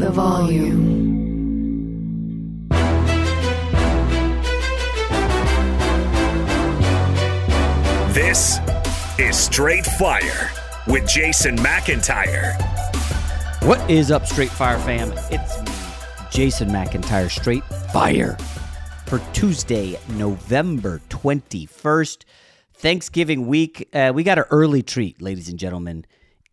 The volume. This is Straight Fire with Jason McIntyre. What is up, Straight Fire fam? It's me, Jason McIntyre, Straight Fire, for Tuesday, November 21st, Thanksgiving week. Uh, we got an early treat, ladies and gentlemen.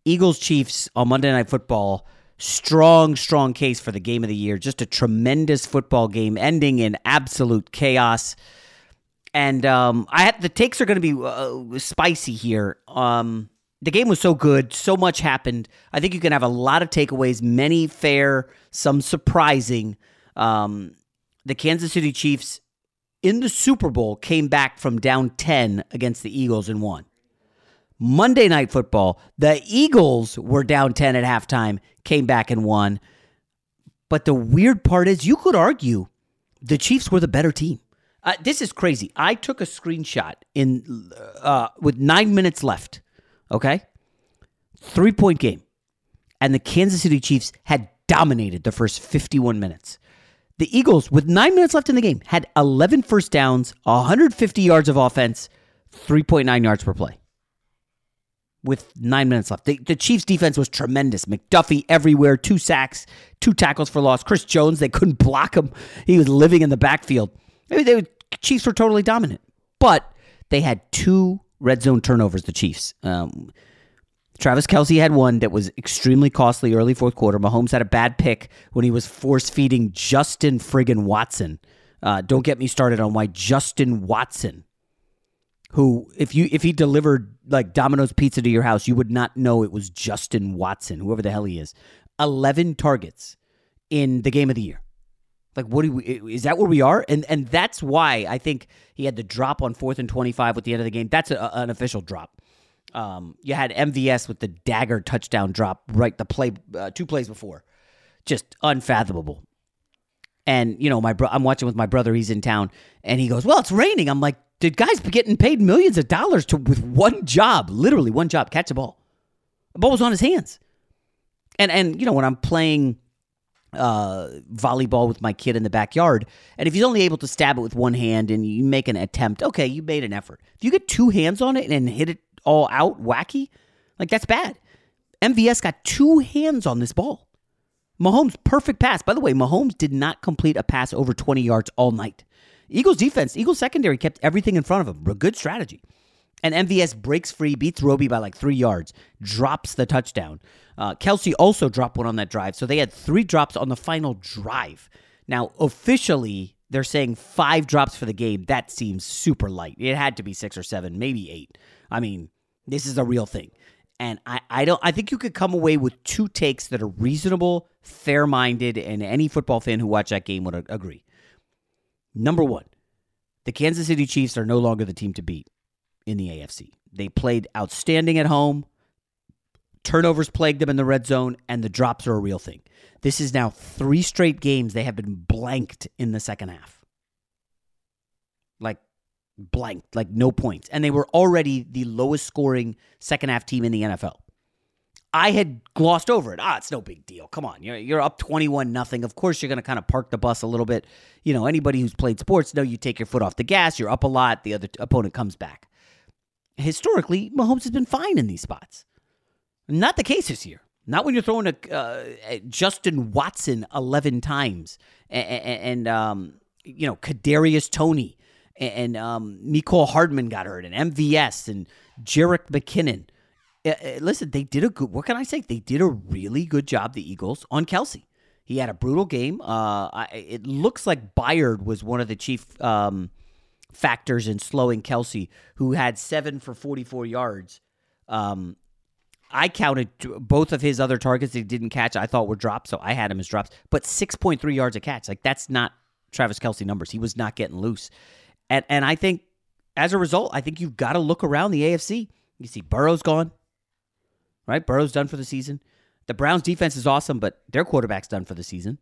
Eagles Chiefs on Monday Night Football. Strong, strong case for the game of the year. Just a tremendous football game ending in absolute chaos. And um, I had, the takes are going to be uh, spicy here. Um, the game was so good, so much happened. I think you can have a lot of takeaways, many fair, some surprising. Um, the Kansas City Chiefs in the Super Bowl came back from down 10 against the Eagles and won. Monday Night Football, the Eagles were down 10 at halftime, came back and won. But the weird part is, you could argue the Chiefs were the better team. Uh, this is crazy. I took a screenshot in uh, with nine minutes left. Okay, three point game, and the Kansas City Chiefs had dominated the first fifty-one minutes. The Eagles, with nine minutes left in the game, had 11 first downs, 150 yards of offense, 3.9 yards per play. With nine minutes left, the, the Chiefs' defense was tremendous. McDuffie everywhere, two sacks, two tackles for loss. Chris Jones, they couldn't block him. He was living in the backfield. Maybe they Chiefs were totally dominant, but they had two red zone turnovers. The Chiefs. Um, Travis Kelce had one that was extremely costly early fourth quarter. Mahomes had a bad pick when he was force feeding Justin friggin' Watson. Uh, don't get me started on why Justin Watson, who if you if he delivered like Domino's pizza to your house, you would not know it was Justin Watson, whoever the hell he is. Eleven targets in the game of the year. Like, what do we? Is that where we are? And and that's why I think he had the drop on fourth and twenty five at the end of the game. That's a, an official drop. Um, you had MVS with the dagger touchdown drop right the play uh, two plays before, just unfathomable. And you know, my bro- I'm watching with my brother. He's in town, and he goes, "Well, it's raining." I'm like, "Did guys getting paid millions of dollars to with one job, literally one job, catch a ball? The ball was on his hands." And and you know, when I'm playing uh, volleyball with my kid in the backyard. And if he's only able to stab it with one hand and you make an attempt, okay, you made an effort. If you get two hands on it and hit it all out wacky, like that's bad. MVS got two hands on this ball. Mahomes, perfect pass. By the way, Mahomes did not complete a pass over 20 yards all night. Eagles defense, Eagles secondary kept everything in front of. A good strategy. And MVS breaks free, beats Roby by like three yards, drops the touchdown. Uh, Kelce also dropped one on that drive. So they had three drops on the final drive. Now, officially, they're saying five drops for the game. That seems super light. It had to be six or seven, maybe eight. I mean, this is a real thing. And I, I don't I think you could come away with two takes that are reasonable, fair minded, and any football fan who watched that game would agree. Number one, the Kansas City Chiefs are no longer the team to beat in the AFC. They played outstanding at home, Turnovers plagued them in the red zone, and the drops are a real thing. This is now three straight games they have been blanked in the second half. Like blanked, like no points. And they were already the lowest scoring second half team in the NFL. I had glossed over it. Ah, it's no big deal. Come on, you're you're up twenty one nothing. Of course, you're going to kind of park the bus a little bit. You know, anybody who's played sports know you take your foot off the gas. You're up a lot. The other opponent comes back. Historically, Mahomes has been fine in these spots. Not the case this year. Not when you're throwing a uh, Justin Watson eleven times and, and um, you know Kadarius Toney and um, Mecole Hardman got hurt and MVS and Jerick McKinnon listen, they did a good. What can I say? They did a really good job. The Eagles on Kelce. He had a brutal game. Uh, I, it looks like Byard was one of the chief um, factors in slowing Kelce, who had seven for forty-four yards. Um, I counted both of his other targets he didn't catch. I thought were drops, so I had him as drops. But six point three yards a catch, like that's not Travis Kelce numbers. He was not getting loose, and and I think as a result, I think you've got to look around the AFC. You see Burrow's gone right? Burrow's done for the season. The Browns defense is awesome, but their quarterback's done for the season.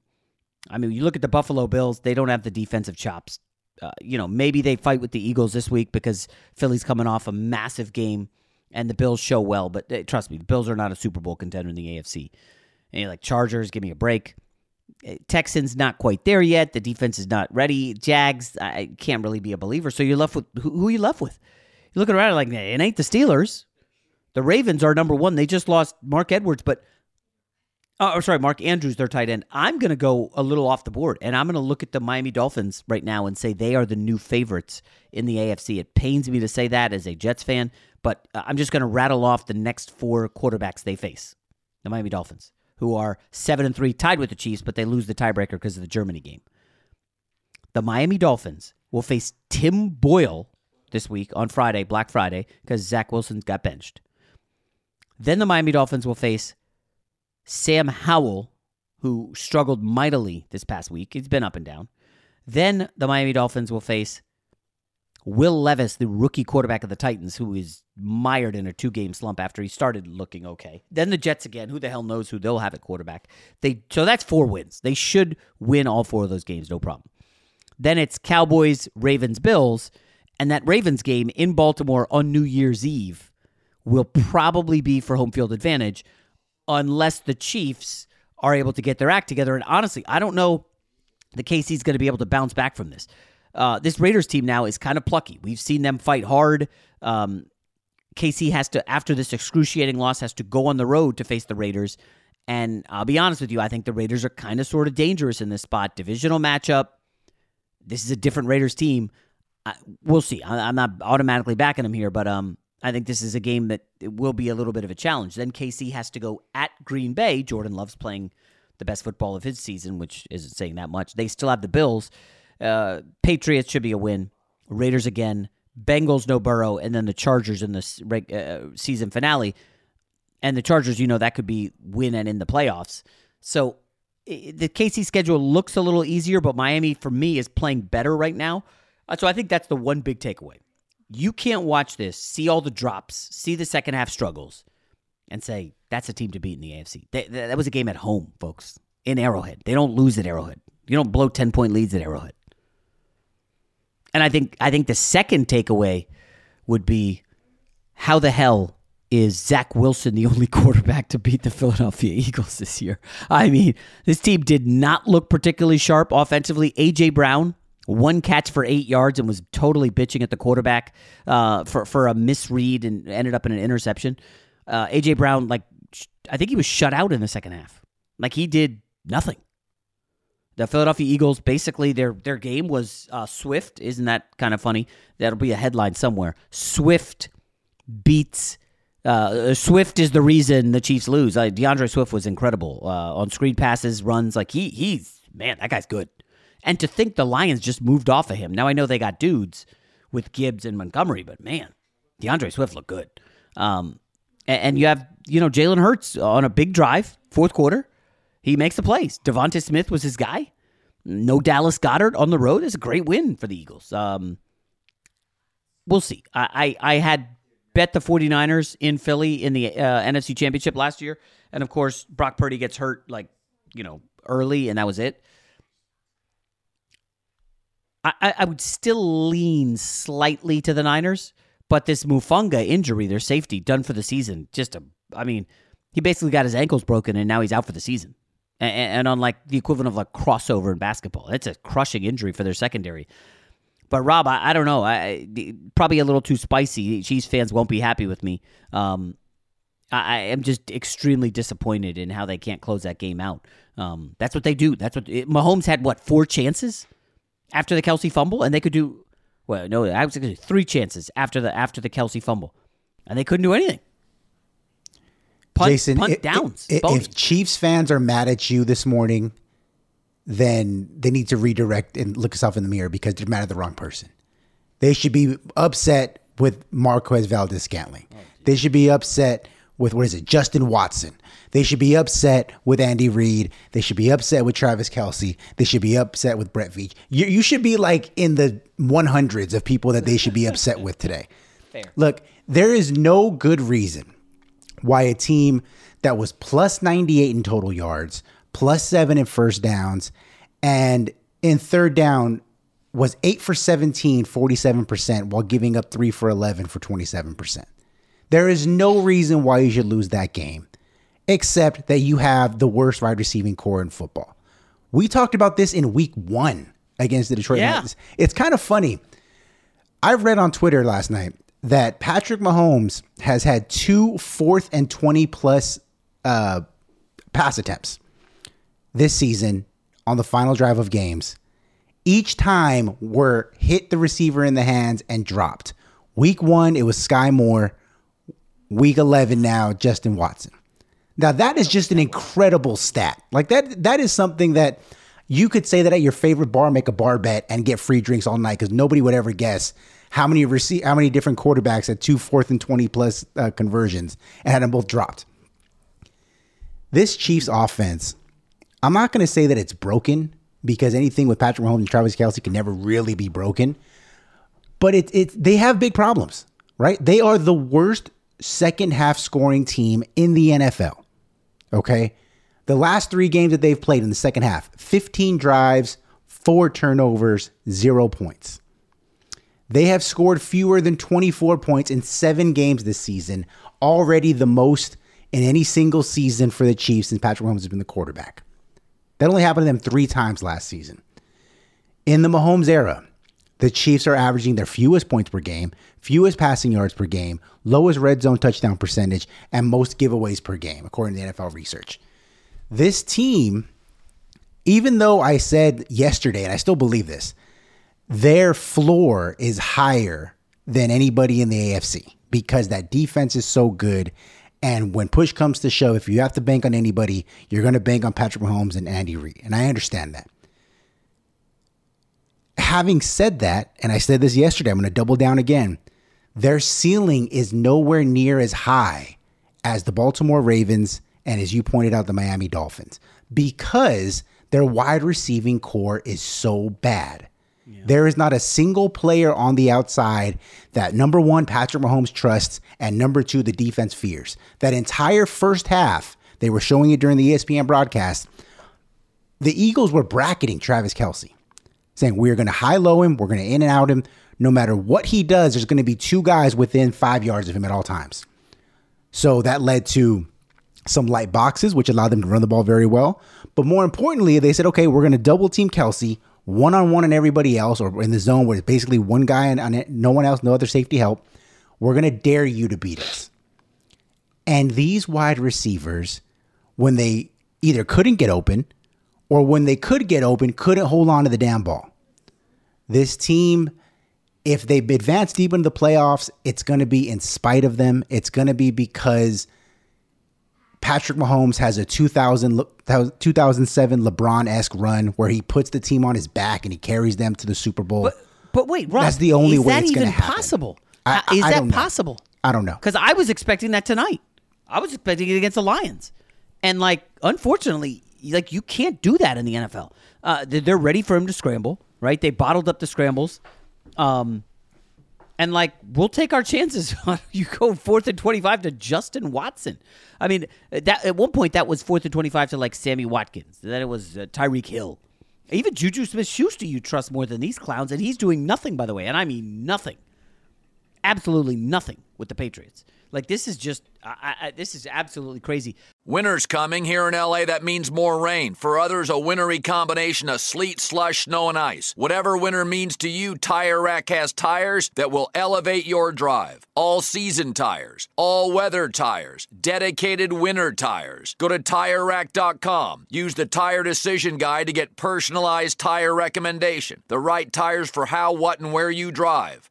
I mean, you look at the Buffalo Bills, they don't have the defensive chops. Uh, you know, maybe they fight with the Eagles this week because Philly's coming off a massive game and the Bills show well, but uh, trust me, the Bills are not a Super Bowl contender in the AFC. And you're like, Chargers, give me a break. Uh, Texans, not quite there yet. The defense is not ready. Jags, I can't really be a believer. So you're left with who, who you left with? You're looking around like, it ain't the Steelers. The Ravens are number one. They just lost Mark Edwards, but oh, I'm sorry, Mark Andrews, their tight end. I'm going to go a little off the board, and I'm going to look at the Miami Dolphins right now and say they are the new favorites in the AFC. It pains me to say that as a Jets fan, but uh, I'm just going to rattle off the next four quarterbacks they face. The Miami Dolphins, who are seven and three, tied with the Chiefs, but they lose the tiebreaker because of the Germany game. The Miami Dolphins will face Tim Boyle this week on Friday, Black Friday, because Zach Wilson got benched. Then the Miami Dolphins will face Sam Howell, who struggled mightily this past week. He's been up and down. Then the Miami Dolphins will face Will Levis, the rookie quarterback of the Titans, who is mired in a two game slump after he started looking okay. Then the Jets again. Who the hell knows who they'll have at quarterback? They so that's four wins. They should win all four of those games, no problem. Then it's Cowboys, Ravens, Bills, and that Ravens game in Baltimore on New Year's Eve will probably be for home field advantage unless the Chiefs are able to get their act together. And honestly, I don't know the KC's going to be able to bounce back from this. Uh, this Raiders team now is kind of plucky. We've seen them fight hard. Um, KC has to, after this excruciating loss, has to go on the road to face the Raiders. And I'll be honest with you, I think the Raiders are kind of sort of dangerous in this spot. Divisional matchup. This is a different Raiders team. I, we'll see. I, am not automatically backing them here, but um, I think this is a game that it will be a little bit of a challenge. Then KC has to go at Green Bay. Jordan Love's playing the best football of his season, which isn't saying that much. They still have the Bills. Uh, Patriots should be a win. Raiders again. Bengals no Burrow, and then the Chargers in the uh, season finale. And the Chargers, you know, that could be win and in the playoffs. So the KC schedule looks a little easier, but Miami, for me, is playing better right now. Uh, so I think that's the one big takeaway you can't watch this, see all the drops, see the second half struggles, and say that's a team to beat in the AFC. That, that was a game at home, folks, in Arrowhead. They don't lose at Arrowhead. You don't blow ten point leads at Arrowhead. And I think I think the second takeaway would be how the hell is Zach Wilson the only quarterback to beat the Philadelphia Eagles this year? I mean, this team did not look particularly sharp offensively. AJ Brown one catch for eight yards and was totally bitching at the quarterback uh, for for a misread and ended up in an interception. Uh, AJ Brown, like I think he was shut out in the second half. Like he did nothing. The Philadelphia Eagles basically their their game was uh, Swift. Isn't that kind of funny? That'll be a headline somewhere. Swift beats. Uh, Swift is the reason the Chiefs lose. Uh, D'Andre Swift was incredible uh, on screen passes, runs. Like he he's man, that guy's good. And to think the Lions just moved off of him. Now I know they got dudes with Gibbs and Montgomery, but man, D'Andre Swift looked good. Um, and, and, you have, you know, Jalen Hurts on a big drive, fourth quarter. He makes the plays. Devonta Smith was his guy. No Dallas Goedert on the road. It's a great win for the Eagles. Um, we'll see. I, I, I had bet the 49ers in Philly in the uh, NFC Championship last year, and of course Brock Purdy gets hurt like you know early, and that was it. I, I would still lean slightly to the Niners, but this Hufanga injury, their safety, done for the season. Just a, I mean, he basically got his ankles broken and now he's out for the season. And, and on like the equivalent of like crossover in basketball, it's a crushing injury for their secondary. But Rob, I, I don't know. I, probably a little too spicy. Chiefs fans won't be happy with me. Um, I, am just extremely disappointed in how they can't close that game out. Um, that's what they do. That's what it, Mahomes had. What four chances? After the Kelce fumble, and they could do well. No, I was going to three chances after the after the Kelce fumble, and they couldn't do anything. Punt, Jason, punt it, downs. It, if Chiefs fans are mad at you this morning, then they need to redirect and look yourself in the mirror because they're mad at the wrong person. They should be upset with Marquez Valdes Scantling. Oh, they should be upset with what is it, Justin Watson. They should be upset with Andy Reid. They should be upset with Travis Kelce. They should be upset with Brett Veach. You, you should be like in the 100s of people that they should be upset with today. Fair. Look, there is no good reason why a team that was plus 98 in total yards, plus seven in first downs, and in third down was eight for 17, 47%, while giving up three for 11 for 27%. There is no reason why you should lose that game, except that you have the worst wide receiving core in football. We talked about this in week one against the Detroit yeah. Lions. It's kind of funny. I read on Twitter last night that Patrick Mahomes has had two fourth and 20 plus uh, pass attempts this season on the final drive of games. Each time were hit the receiver in the hands and dropped. Week one, it was Sky Moore. Week 11 now, Justin Watson. Now that is just an incredible stat. Like that that is something that you could say that at your favorite bar, make a bar bet and get free drinks all night because nobody would ever guess how many receive how many different quarterbacks had two fourth and twenty plus uh, conversions and had them both dropped. This Chiefs offense, I'm not going to say that it's broken because anything with Patrick Mahomes and Travis Kelce can never really be broken, but it it they have big problems, right? They are the worst second half scoring team in the NFL. Okay. The last three games that they've played in the second half 15 drives, four turnovers, zero points. They have scored fewer than 24 points in seven games this season, already the most in any single season for the Chiefs since Patrick Mahomes has been the quarterback. That only happened to them three times last season. In the Mahomes era, the Chiefs are averaging their fewest points per game, fewest passing yards per game, lowest red zone touchdown percentage, and most giveaways per game, according to NFL research. This team, even though I said yesterday, and I still believe this, their floor is higher than anybody in the AFC because that defense is so good. And when push comes to shove, if you have to bank on anybody, you're going to bank on Patrick Mahomes and Andy Reid. And I understand that having said that, and I said this yesterday, I'm going to double down again. Their ceiling is nowhere near as high as the Baltimore Ravens and, as you pointed out, the Miami Dolphins because their wide receiving core is so bad. Yeah. There is not a single player on the outside that number one, Patrick Mahomes trusts, and number two, the defense fears. That entire first half, they were showing it during the ESPN broadcast. The Eagles were bracketing Travis Kelce saying we're going to high low him, we're going to in and out him. No matter what he does, there's going to be two guys within five yards of him at all times. So that led to some light boxes, which allowed them to run the ball very well. But more importantly, they said, okay, we're going to double team Kelce one on one and everybody else, or in the zone where it's basically one guy and, and no one else, no other safety help. We're going to dare you to beat us. And these wide receivers, when they either couldn't get open or when they could get open, couldn't hold on to the damn ball. This team, if they advance deep into the playoffs, it's going to be in spite of them. It's going to be because Patrick Mahomes has a 2000, 2007 LeBron esque run where he puts the team on his back and he carries them to the Super Bowl. But, but wait, Rob, that's the only way it's going to happen. Possible? I, I, is I that possible? I don't know because I was expecting that tonight. I was expecting it against the Lions, and like unfortunately, like you can't do that in the NFL. Uh, they're ready for him to scramble, right? They bottled up the scrambles. Um, And like we'll take our chances. you go fourth and twenty five to Justin Watson. I mean, that at one point that was fourth and twenty five to like Sammy Watkins. Then it was uh, Tyreek Hill. Even Juju Smith Schuster you trust more than these clowns, and he's doing nothing by the way, and I mean nothing, absolutely nothing with the Patriots. Like this is just, I, I, this is absolutely crazy. Winter's coming here in LA. That means more rain. For others, a wintry combination of sleet, slush, snow, and ice. Whatever winter means to you, Tire Rack has tires that will elevate your drive. All season tires, all weather tires, dedicated winter tires. Go to TireRack.com. Use the Tire Decision Guide to get personalized tire recommendation. The right tires for how, what, and where you drive.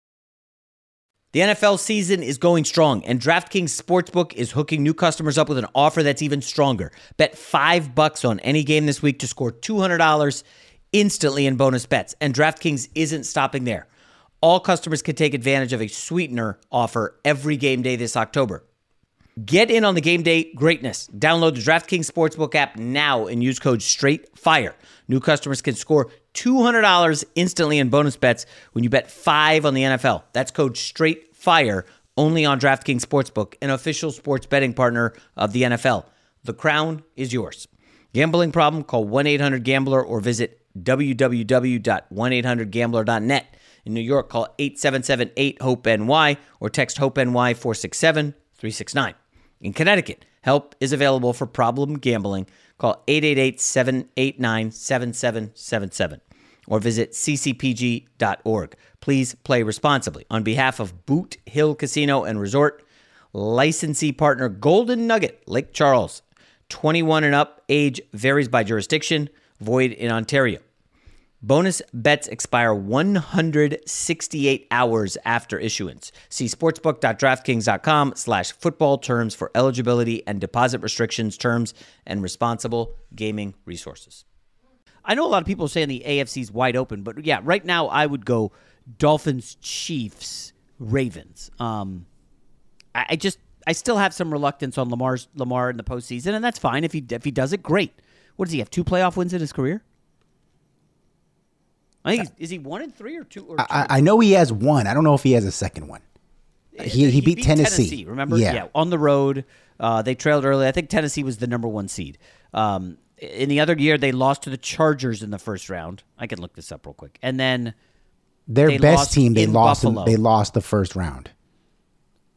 The NFL season is going strong, and DraftKings Sportsbook is hooking new customers up with an offer that's even stronger. Bet five bucks on any game this week to score $200 instantly in bonus bets. And DraftKings isn't stopping there. All customers can take advantage of a sweetener offer every game day this October. Get in on the game day greatness. Download the DraftKings Sportsbook app now and use code STRAIGhtFIRE. New customers can score $200 instantly in bonus bets when you bet five on the NFL. That's code straight fire only on DraftKings Sportsbook, an official sports betting partner of the NFL. The crown is yours. Gambling problem? Call 1 800 Gambler or visit www.1800Gambler.net. In New York, call 877 8 HOPE NY or text HOPE NY 467 369. In Connecticut, help is available for problem gambling Call 888-789-7777 or visit ccpg.org. Please play responsibly. On behalf of Boot Hill Casino and Resort, licensee partner Golden Nugget, Lake Charles. 21 and up, age varies by jurisdiction, void in Ontario. Bonus bets expire 168 hours after issuance. See sportsbook.draftkings.com slash football terms for eligibility and deposit restrictions, terms, and responsible gaming resources. I know a lot of people saying the AFC's wide open, but yeah, right now I would go Dolphins, Chiefs, Ravens. Um, I, I just I still have some reluctance on Lamar's Lamar in the postseason, and that's fine if he if he does it. Great. What does he have? Two playoff wins in his career? I think is he one and three or two? Or two I, I, know he has one. I don't know if he has a second one. He, he, he beat, beat Tennessee. Tennessee. Remember? Yeah. yeah. On the road, uh, they trailed early. I think Tennessee was the number one seed. Um, in the other year, they lost to the Chargers in the first round. I can look this up real quick. And then their best team, they lost. In, they lost the first round.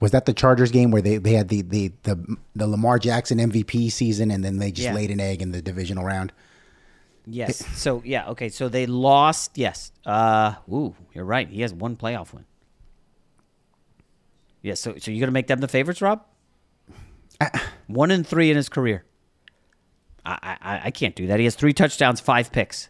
Was that the Chargers game where they, they had the, the the the Lamar Jackson MVP season, and then they just yeah. laid an egg in the divisional round? Yes. So yeah. Okay. So they lost. Yes. Uh. Ooh. You're right. He has one playoff win. Yeah. So so you're gonna make them the favorites, Rob? One in three in his career. I, I, I can't do that. He has three touchdowns, five picks.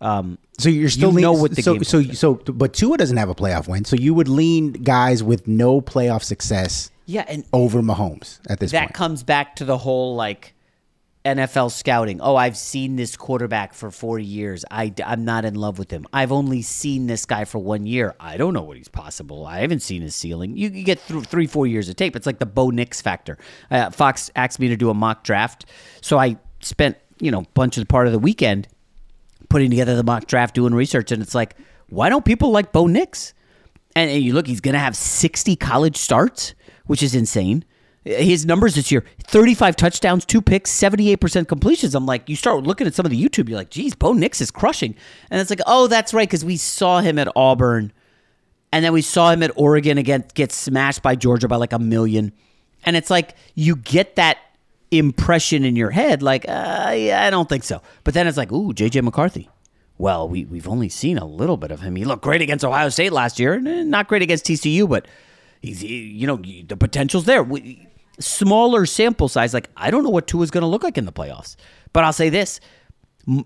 Um, so you're still you know what the so game so so but Tua doesn't have a playoff win, so you would lean guys with no playoff success Yeah, and over Mahomes at this that point. comes back to the whole like NFL scouting. Oh, I've seen this quarterback for four years. I, am not in love with him. I've only seen this guy for one year. I don't know what he's possible. I haven't seen his ceiling. You, you get through three, four years of tape. It's like the Bo Nix factor. Uh, Fox asked me to do a mock draft, so I spent you know a bunch of part of the weekend putting together the mock draft, doing research, and it's like, why don't people like Bo Nix? And, and you look, he's going to have 60 college starts, which is insane. His numbers this year 35 touchdowns, two picks, 78% completions. I'm like, you start looking at some of the YouTube, you're like, geez, Bo Nix is crushing. And it's like, oh, that's right, because we saw him at Auburn, and then we saw him at Oregon again get smashed by Georgia by like a million. And it's like, you get that impression in your head, like, uh, yeah, I don't think so. But then it's like, ooh, JJ McCarthy. Well, we, we've only seen a little bit of him. He looked great against Ohio State last year, eh, not great against TCU, but he's, he- you know, the potential's there. We, smaller sample size, like, I don't know what Tua's going to look like in the playoffs. But I'll say this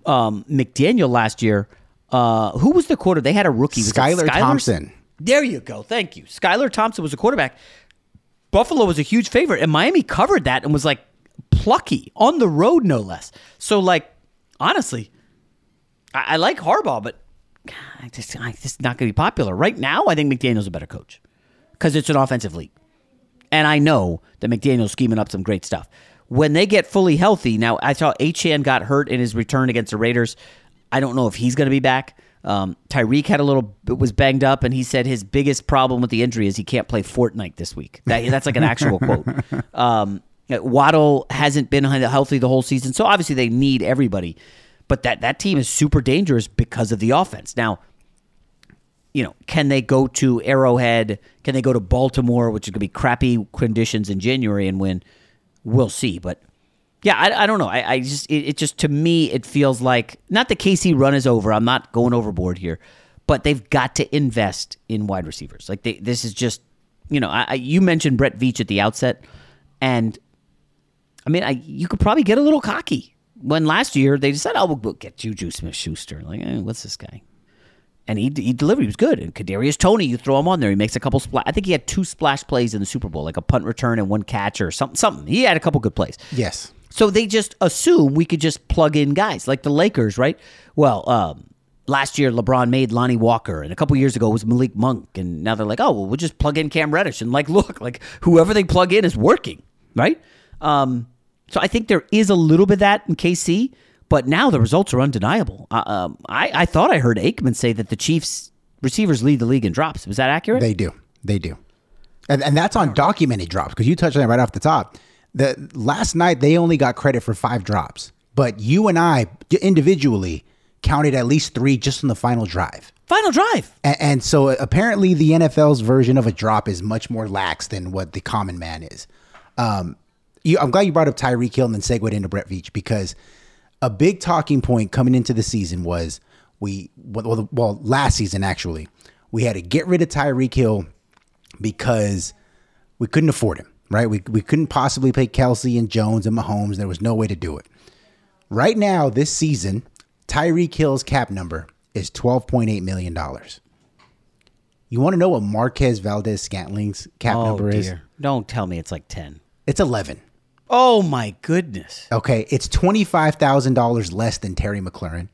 um, McDaniel last year, uh, who was the quarter? They had a rookie. Was Skylar? Thompson. There you go. Thank you. Skylar Thompson was a quarterback. Buffalo was a huge favorite, and Miami covered that and was like plucky on the road, no less. So, like, honestly, I, I like Harbaugh, but God, I just, I just not going to be popular right now. I think McDaniel's a better coach because it's an offensive league, and I know that McDaniel's scheming up some great stuff. When they get fully healthy, now I saw Achane got hurt in his return against the Raiders. I don't know if he's going to be back. Um, Tyreek had a little was banged up, and he said his biggest problem with the injury is he can't play Fortnite this week. That, that's like an actual quote. Um, Waddle hasn't been healthy the whole season, so obviously they need everybody. But that that team is super dangerous because of the offense. Now, you know, can they go to Arrowhead? Can they go to Baltimore, which is going to be crappy conditions in January and win? We'll see. But yeah, I, I don't know. I, I just it, it just to me it feels like not the KC run is over. I'm not going overboard here, but they've got to invest in wide receivers. Like they, this is just you know I, you mentioned Brett Veach at the outset, and I mean I you could probably get a little cocky when last year they decided oh we'll get Juju Smith Schuster like eh, what's this guy. And he, he delivered. He was good. And Kadarius Toney, you throw him on there. He makes a couple splash. I think he had two splash plays in the Super Bowl, like a punt return and one catch or something. Something. He had a couple good plays. Yes. So they just assume we could just plug in guys like the Lakers, right? Well, um, last year LeBron made Lonnie Walker, and a couple years ago it was Malik Monk, and now they're like, oh, well, we'll just plug in Cam Reddish, and like, look, like whoever they plug in is working, right? Um, so I think there is a little bit of that in KC, but now the results are undeniable. Uh, um, I, I thought I heard Aikman say that the Chiefs receivers lead the league in drops. Was that accurate? They do. They do. And, and that's on documented drops because you touched on it right off the top. The last night they only got credit for five drops, but you and I individually counted at least three just in the final drive. Final drive. And, and so apparently the NFL's version of a drop is much more lax than what the common man is. Um, you, I'm glad you brought up Tyreek Hill and then segued into Brett Veach because a big talking point coming into the season was we well, well last season actually we had to get rid of Tyreek Hill because we couldn't afford him right? We, we couldn't possibly pay Kelce and Jones and Mahomes. There was no way to do it. Right now this season Tyreek Hill's cap number is 12.8 million dollars. You want to know what Marquez Valdes Scantling's cap oh, number dear. is Don't tell me it's like 10. it's 11 Oh my goodness. Okay, it's twenty five thousand dollars less than Terry McLaurin.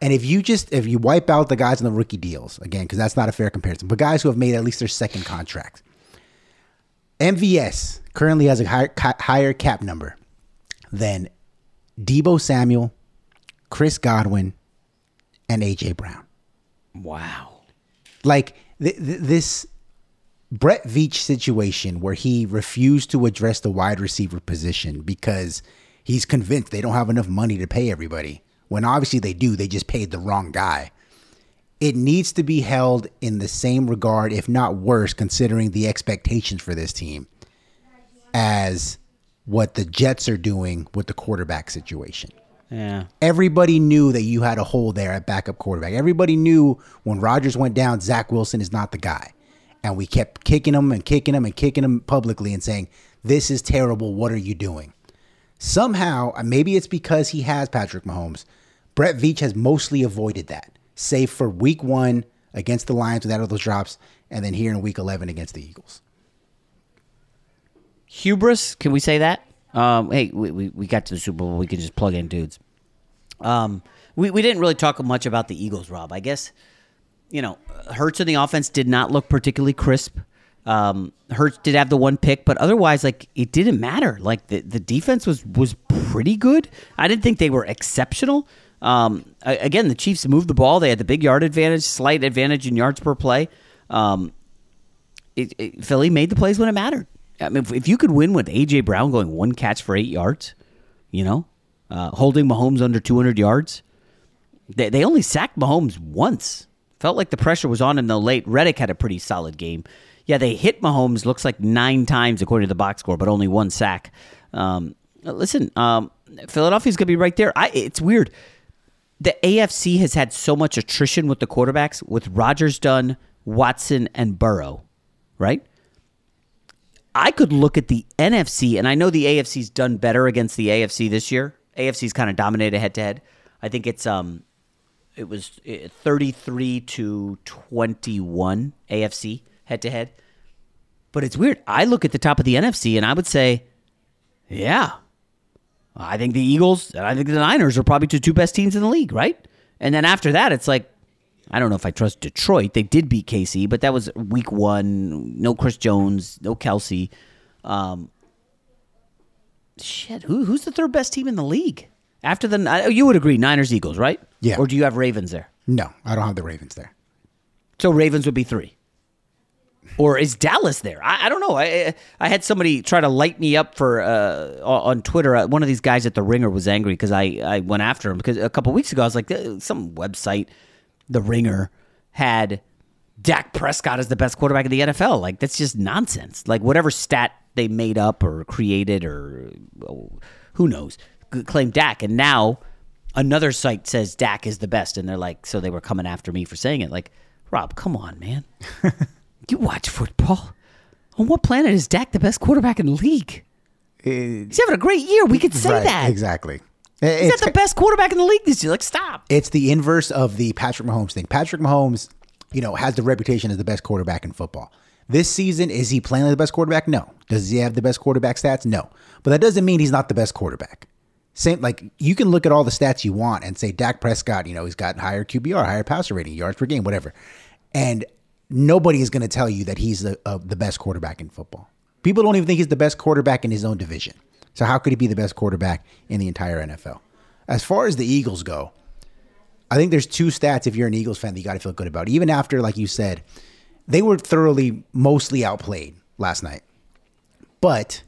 And if you just if you wipe out the guys in the rookie deals again, because that's not a fair comparison, but guys who have made at least their second contract, MVS currently has a higher, higher cap number than Deebo Samuel, Chris Godwin, and AJ Brown. Wow. Like th- th- this Brett Veach situation where he refused to address the wide receiver position because he's convinced they don't have enough money to pay everybody. When obviously they do, they just paid the wrong guy. It needs to be held in the same regard, if not worse, considering the expectations for this team, as what the Jets are doing with the quarterback situation. Yeah. Everybody knew that you had a hole there at backup quarterback. Everybody knew when Rodgers went down, Zach Wilson is not the guy. And we kept kicking them and kicking them and kicking them publicly and saying, this is terrible. What are you doing? Somehow, maybe it's because he has Patrick Mahomes. Brett Veach has mostly avoided that, save for week one against the Lions without all those drops, and then here in week 11 against the Eagles. Hubris, can we say that? Um, hey, we, we, we got to the Super Bowl. We could just plug in dudes. Um, we, we didn't really talk much about the Eagles, Rob. I guess, you know, Hurts in the offense did not look particularly crisp. Um, Hurts did have the one pick, but otherwise, like it didn't matter. Like the, the defense was was pretty good. I didn't think they were exceptional. Um, again, the Chiefs moved the ball. They had the big yard advantage, slight advantage in yards per play. Um, it, it, Philly made the plays when it mattered. I mean, if, if, you could win with AJ Brown going one catch for eight yards, you know, uh, holding Mahomes under 200 yards, they, they only sacked Mahomes once. Felt like the pressure was on him though late. Reddick had a pretty solid game. Yeah, they hit Mahomes looks like nine times according to the box score, but only one sack. Um, listen, um, Philadelphia's gonna be right there. I, it's weird. The AFC has had so much attrition with the quarterbacks, with Rodgers done, Watson, and Burrow, right? I could look at the NFC, and I know the AFC's done better against the AFC this year. AFC's kind of dominated head to head. I think it's um, it was thirty three to twenty one AFC head to head. But it's weird. I look at the top of the NFC, and I would say, yeah, I think the Eagles and I think the Niners are probably the two best teams in the league, right? And then after that, it's like I don't know if I trust Detroit. They did beat KC, but that was week one. No Chris Jones, no Kelce. Um, shit, who, who's the third best team in the league? After the, you would agree, Niners, Eagles, right? Yeah. Or do you have Ravens there? No, I don't have the Ravens there. So Ravens would be three. Or is Dallas there? I, I don't know. I I had somebody try to light me up for uh, on Twitter. Uh, one of these guys at the Ringer was angry because I, I went after him because a couple weeks ago I was like uh, some website the Ringer had Dak Prescott as the best quarterback in the NFL. Like that's just nonsense. Like whatever stat they made up or created or who knows, claim Dak, and now another site says Dak is the best, and they're like, so they were coming after me for saying it. Like, Rob, come on, man, you watch football. On what planet is Dak the best quarterback in the league? He's having a great year. We could say right, that exactly. He's not the best quarterback in the league this year. Like, stop. It's the inverse of the Patrick Mahomes thing. Patrick Mahomes, you know, has the reputation as the best quarterback in football. This season, is he playing like the best quarterback? No. Does he have the best quarterback stats? No. But that doesn't mean he's not the best quarterback. Same, like you can look at all the stats you want and say Dak Prescott, you know, he's got higher QBR, higher passer rating, yards per game, whatever, and nobody is going to tell you that he's the uh, the best quarterback in football. People don't even think he's the best quarterback in his own division. So how could he be the best quarterback in the entire NFL? As far as the Eagles go, I think there's two stats if you're an Eagles fan that you got to feel good about. Even after, like you said, they were thoroughly, mostly outplayed last night. But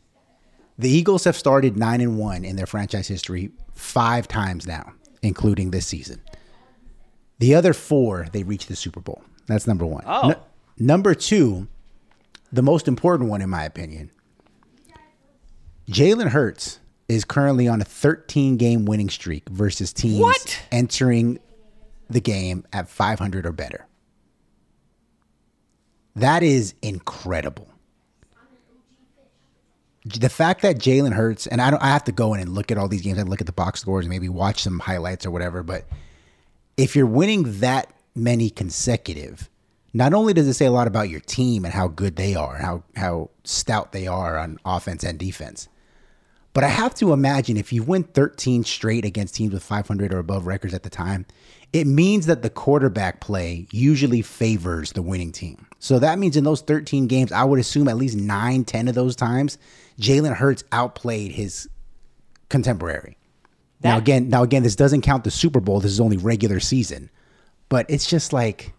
the Eagles have started nine and one in their franchise history five times now, including this season. The other four, they reached the Super Bowl. That's number one. Oh. No, number two, the most important one, in my opinion, Jalen Hurts is currently on a 13 game winning streak versus teams what? entering the game at 500 or better. That is incredible. The fact that Jalen Hurts and I don't I have to go in and look at all these games and look at the box scores and maybe watch some highlights or whatever, but if you're winning that many consecutive, not only does it say a lot about your team and how good they are, how how stout they are on offense and defense, but I have to imagine if you win 13 straight against teams with 500 or above records at the time, it means that the quarterback play usually favors the winning team. So that means in those 13 games, I would assume at least 9, 10 of those times, Jalen Hurts outplayed his contemporary. That- now again, now again, this doesn't count the Super Bowl. This is only regular season. But it's just like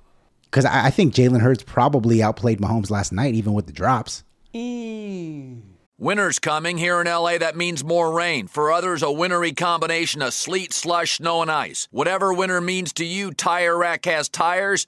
because I, I, think Jalen Hurts probably outplayed Mahomes last night, even with the drops. Mm. Winter's coming here in LA. That means more rain. For others, a wintry combination of sleet, slush, snow, and ice. Whatever winter means to you, Tire Rack has tires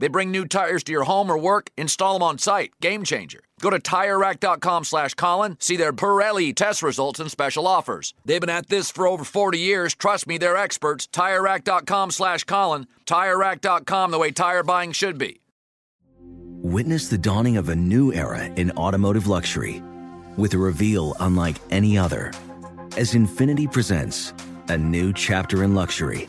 They bring new tires to your home or work, install them on site. Game changer. Go to TireRack.com slash Colin, see their Pirelli test results and special offers. They've been at this for over 40 years. Trust me, they're experts. TireRack.com slash Colin. TireRack.com, the way tire buying should be. Witness the dawning of a new era in automotive luxury with a reveal unlike any other as Infiniti presents a new chapter in luxury,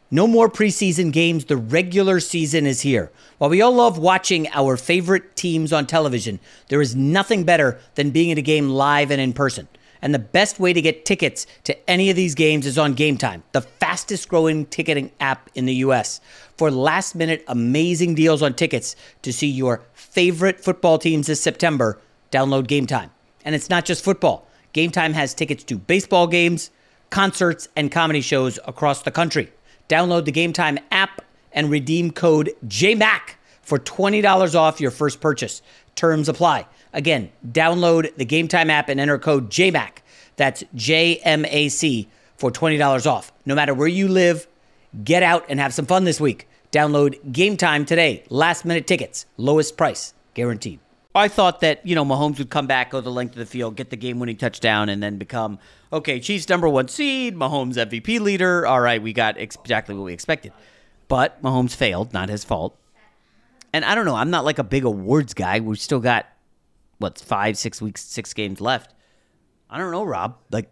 No more preseason games. The regular season is here. While we all love watching our favorite teams on television, there is nothing better than being at a game live and in person. And the best way to get tickets to any of these games is on Game Time, the fastest growing ticketing app in the US. For last minute amazing deals on tickets to see your favorite football teams this September, download Game Time. And it's not just football. Game Time has tickets to baseball games, concerts, and comedy shows across the country. Download the Game Time app and redeem code JMAC for $20 off your first purchase. Terms apply. Again, download the Game Time app and enter code JMAC. That's J M A C for $20 off. No matter where you live, get out and have some fun this week. Download Game Time today. Last minute tickets, lowest price guaranteed. I thought that, you know, Mahomes would come back, go the length of the field, get the game winning touchdown, and then become, okay, Chiefs number one seed, Mahomes MVP leader. All right, we got exactly what we expected. But Mahomes failed, not his fault. And I don't know, I'm not like a big awards guy. We've still got, what, five, six weeks, six games left. I don't know, Rob. Like,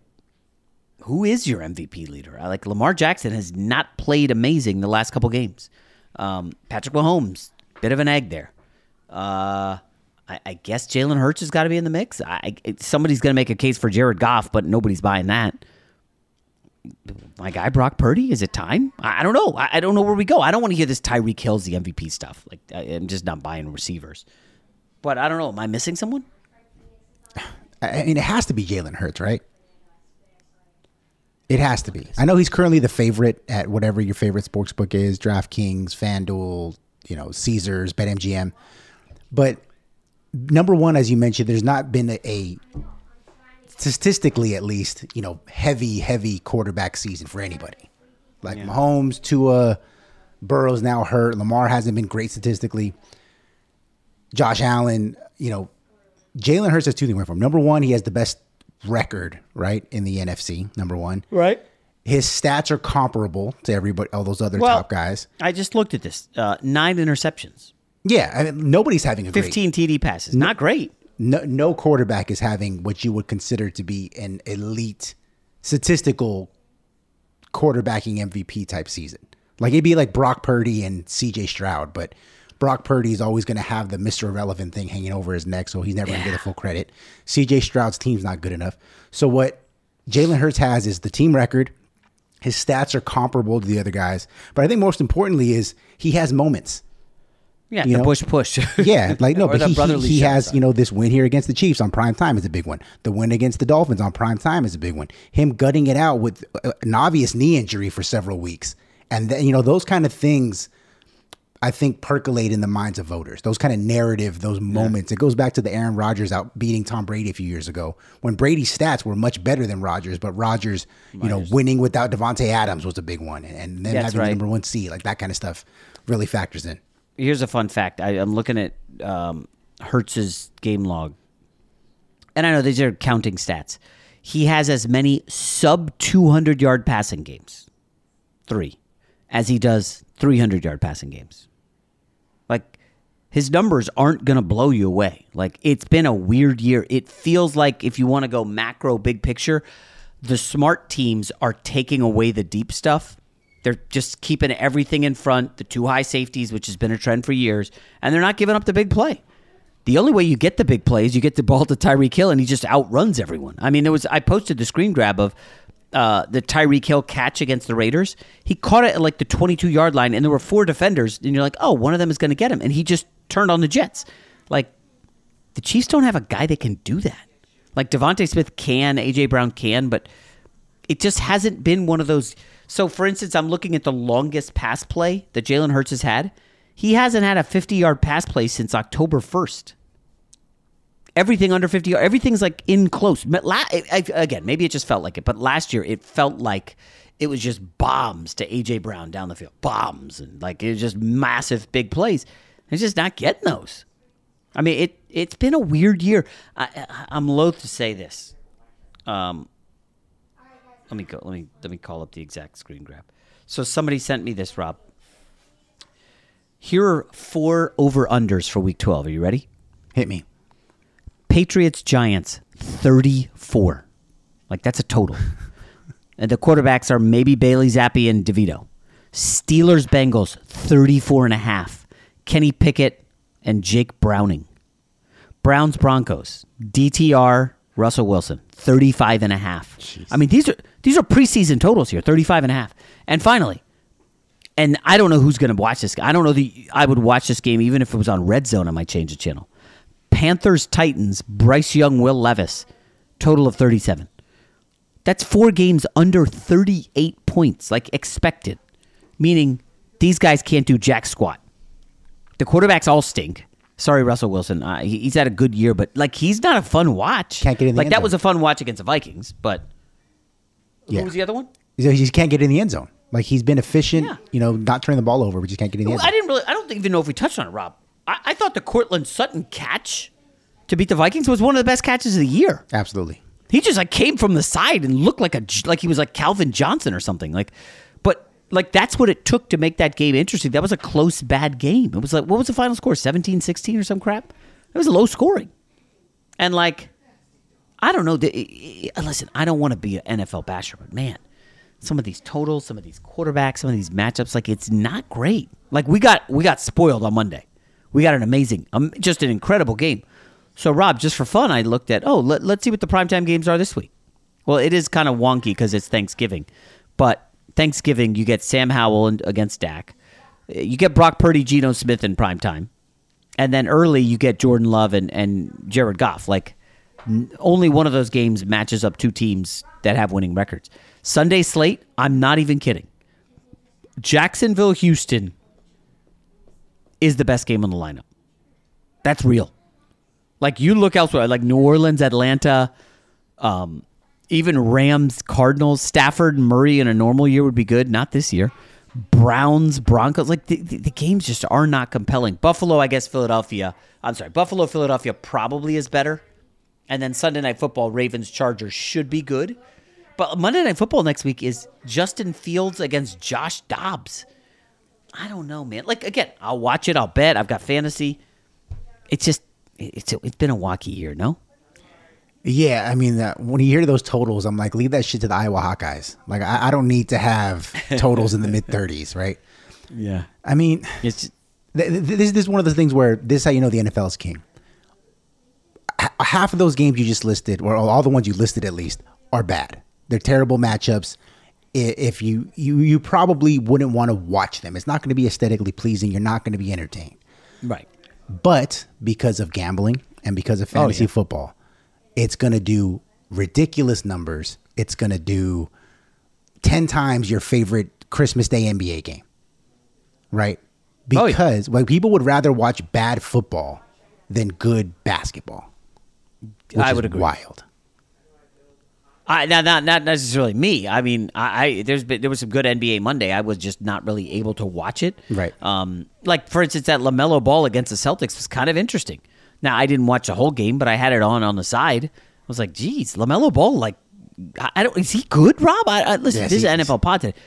who is your MVP leader? Like, Lamar Jackson has not played amazing the last couple games. Um, Patrick Mahomes, bit of an egg there. Uh, I, I guess Jalen Hurts has got to be in the mix. I, somebody's going to make a case for Jared Goff, but nobody's buying that. My guy Brock Purdy, is it time? I, I don't know. I, don't know where we go. I don't want to hear this Tyreek Hill's the MVP stuff. Like I, am just not buying receivers. But I don't know. Am I missing someone? I mean, it has to be Jalen Hurts, right? It has to be. I know he's currently the favorite at whatever your favorite sports book is, DraftKings, FanDuel, you know, Caesars, BetMGM. But number one, as you mentioned, there's not been a, a, statistically at least, you know, heavy, heavy quarterback season for anybody. Like yeah. Mahomes, Tua, Burrow's now hurt. Lamar hasn't been great statistically. Josh Allen, you know, Jalen Hurts has two things going for him. Number one, he has the best record, right, in the NFC. Number one, right. His stats are comparable to everybody, all those other well, top guys. I just looked at this: uh, nine interceptions. Yeah, I mean, nobody's having a 15 great, TD passes. Not great. No, no quarterback is having what you would consider to be an elite statistical quarterbacking MVP type season. Like it'd be like Brock Purdy and CJ Stroud, but Brock Purdy is always going to have the Mr. Irrelevant thing hanging over his neck, so he's never yeah. going to get the full credit. CJ Stroud's team's not good enough. So what Jalen Hurts has is the team record. His stats are comparable to the other guys, but I think most importantly is he has moments. Yeah, you the know? push push. yeah, like no, but he, he, he has you know this win here against the Chiefs on prime time is a big one. The win against the Dolphins on prime time is a big one. Him gutting it out with uh, an obvious knee injury for several weeks, and then you know those kind of things. I think percolate in the minds of voters. Those kind of narrative, those moments. Yeah. It goes back to the Aaron Rodgers out beating Tom Brady a few years ago when Brady's stats were much better than Rodgers, but Rodgers, you know, winning without Davante Adams was a big one, and then That's having right. the number one seed, like that kind of stuff, really factors in. Here's a fun fact. I, am looking at um, Hurts's game log, and I know these are counting stats. He has as many sub 200 yard passing games, three, as he does 300 yard passing games. Like his numbers aren't going to blow you away. Like it's been a weird year. It feels like if you want to go macro big picture, the smart teams are taking away the deep stuff. They're just keeping everything in front, the two high safeties, which has been a trend for years, and they're not giving up the big play. The only way you get the big play is you get the ball to Tyreek Hill, and he just outruns everyone. I mean, there was I posted the screen grab of uh, the Tyreek Hill catch against the Raiders. He caught it at like the 22 yard line, and there were four defenders, and you're like, oh, one of them is going to get him, and he just turned on the Jets. Like the Chiefs don't have a guy that can do that. Like DeVonta Smith can, AJ Brown can, but it just hasn't been one of those. So, for instance, I'm looking at the longest pass play that Jalen Hurts has had. He hasn't had a 50 yard pass play since October 1st everything under 50 everything's like in close. Again maybe it just felt like it but last year it felt like it was just bombs to aj brown down the field. Bombs and like it was just massive big plays. It's just not getting those. I mean it it's been a weird year. I, i'm loath to say this. Um let me go let me let me call up the exact screen grab so somebody sent me this rob here are four over unders for week 12 are you ready hit me Patriots Giants 34. Like that's a total. and the quarterbacks are maybe Bailey Zappe and DeVito. Steelers Bengals 34 and a half. Kenny Pickett and Jake Browning. Browns Broncos DTR Russell Wilson 35 and a half. Jeez. I mean these are these are preseason totals here 35 and a half. And finally and I don't know who's going to watch this. I don't know the I would watch this game even if it was on Red Zone I might change the channel. Panthers Titans, Bryce Young, Will Levis, total of 37. That's four games under 38 points, like expected, meaning these guys can't do jack squat. The quarterbacks all stink. Sorry, Russell Wilson. Uh, he, he's had a good year, but like he's not a fun watch. Can't get in the like that zone. was a fun watch against the Vikings, but yeah. who was the other one? He just can't get in the end zone. Like he's been efficient, yeah. you know, not turning the ball over, but just can't get in the end zone. I didn't really. I don't even know if we touched on it, Rob. I, I thought the Courtland Sutton catch to beat the Vikings was one of the best catches of the year. Absolutely. He just like came from the side and looked like a like he was like Calvin Johnson or something. Like, like that's what it took to make that game interesting. That was a close bad game. It was like what was the final score? 17-16 or some crap. It was low scoring. And like I don't know. Listen, I don't want to be an NFL basher, but man, some of these totals, some of these quarterbacks, some of these matchups, like it's not great. Like we got we got spoiled on Monday. We got an amazing, um, just an incredible game. So, Rob, just for fun, I looked at, oh, let, let's see what the primetime games are this week. Well, it is kind of wonky because it's Thanksgiving. But Thanksgiving, you get Sam Howell against Dak. You get Brock Purdy, Geno Smith in prime time. And then early, you get Jordan Love and, and Jared Goff. Like, only one of those games matches up two teams that have winning records. Sunday slate, I'm not even kidding. Jacksonville, Houston is the best game on the lineup. That's real. Like you look elsewhere, like New Orleans, Atlanta, um, even Rams, Cardinals, Stafford, Murray in a normal year would be good. Not this year. Browns, Broncos, like the, the, the, games just are not compelling. Buffalo, I guess Philadelphia. I'm sorry, Buffalo, Philadelphia probably is better. And then Sunday Night Football, Ravens, Chargers should be good. But Monday Night Football next week is Justin Fields against Josh Dobbs. I don't know, man. Like again, I'll watch it. I'll bet. I've got fantasy. It's just it's it's been a wacky year, no? Yeah, I mean, uh, when you hear those totals, I'm like, leave that shit to the Iowa Hawkeyes. Like, I, I don't need to have totals in the mid 30s, right? Yeah. I mean, it's th- th- this, this is one of the things where this is how you know the NFL is king. H- half of those games you just listed, or all the ones you listed at least, are bad. They're terrible matchups. If you you you probably wouldn't want to watch them. It's not going to be aesthetically pleasing. You're not going to be entertained. Right. But because of gambling and because of fantasy oh, yeah. football, it's going to do ridiculous numbers. It's going to do 10 times your favorite Christmas Day NBA game. Right? because oh, yeah. like people would rather watch bad football than good basketball. I would agree. Wild. I, not, not not necessarily me. I mean, I, I there's been there was some good NBA Monday. I was just not really able to watch it. Right. Um, like for instance, that Lamelo Ball against the Celtics was kind of interesting. Now I didn't watch the whole game, but I had it on on the side. I was like, geez, Lamelo Ball, like, I, I don't is he good, Rob? I, I listen, yes, this is NFL pod today.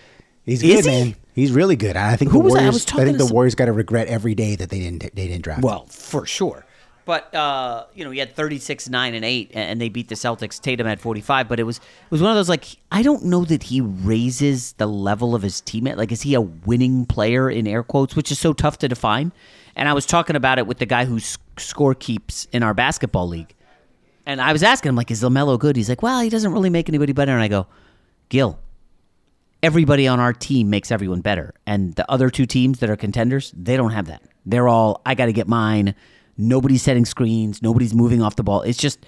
He's good, he? man. He's really good. I think Who the Warriors. I, I think the. Warriors got to regret every day that they didn't they didn't draft. Well, for sure. But uh, you know, he had 36, 9, and 8, and they beat the Celtics. Tatum had 45, but it was it was one of those like I don't know that he raises the level of his teammate. Like, is he a winning player in air quotes, which is so tough to define? And I was talking about it with the guy who score keeps in our basketball league, and I was asking him like, is Lamelo good? He's like, well, he doesn't really make anybody better. And I go, Gil, everybody on our team makes everyone better, and the other two teams that are contenders, they don't have that. They're all I got to get mine Nobody's setting screens. Nobody's moving off the ball. It's just,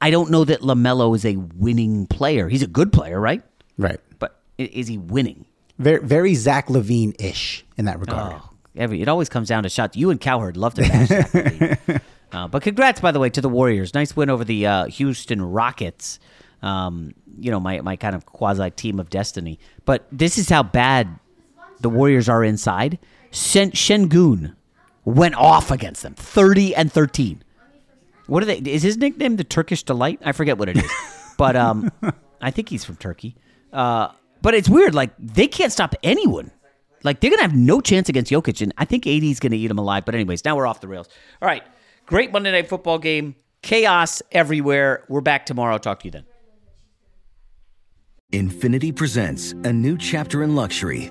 I don't know that LaMelo is a winning player. He's a good player, right? Right. But is he winning? Very, very Zach LaVine ish in that regard. Oh, every, it always comes down to shots. You and Cowherd love to bash Zach uh, but congrats, by the way, to the Warriors. Nice win over the uh, Houston Rockets. Um, you know, my, my kind of quasi team of destiny. But this is how bad the Warriors are inside. Shen- Sengun went off against them 30 and 13. What are they? Is his nickname the Turkish Delight? I forget what it is. but um, I think he's from Turkey. Uh, but it's weird. Like, they can't stop anyone. Like, they're going to have no chance against Jokic. And I think AD is going to eat him alive. But, anyways, now we're off the rails. All right. Great Monday Night Football game. Chaos everywhere. We're back tomorrow. Talk to you then. Infiniti presents a new chapter in luxury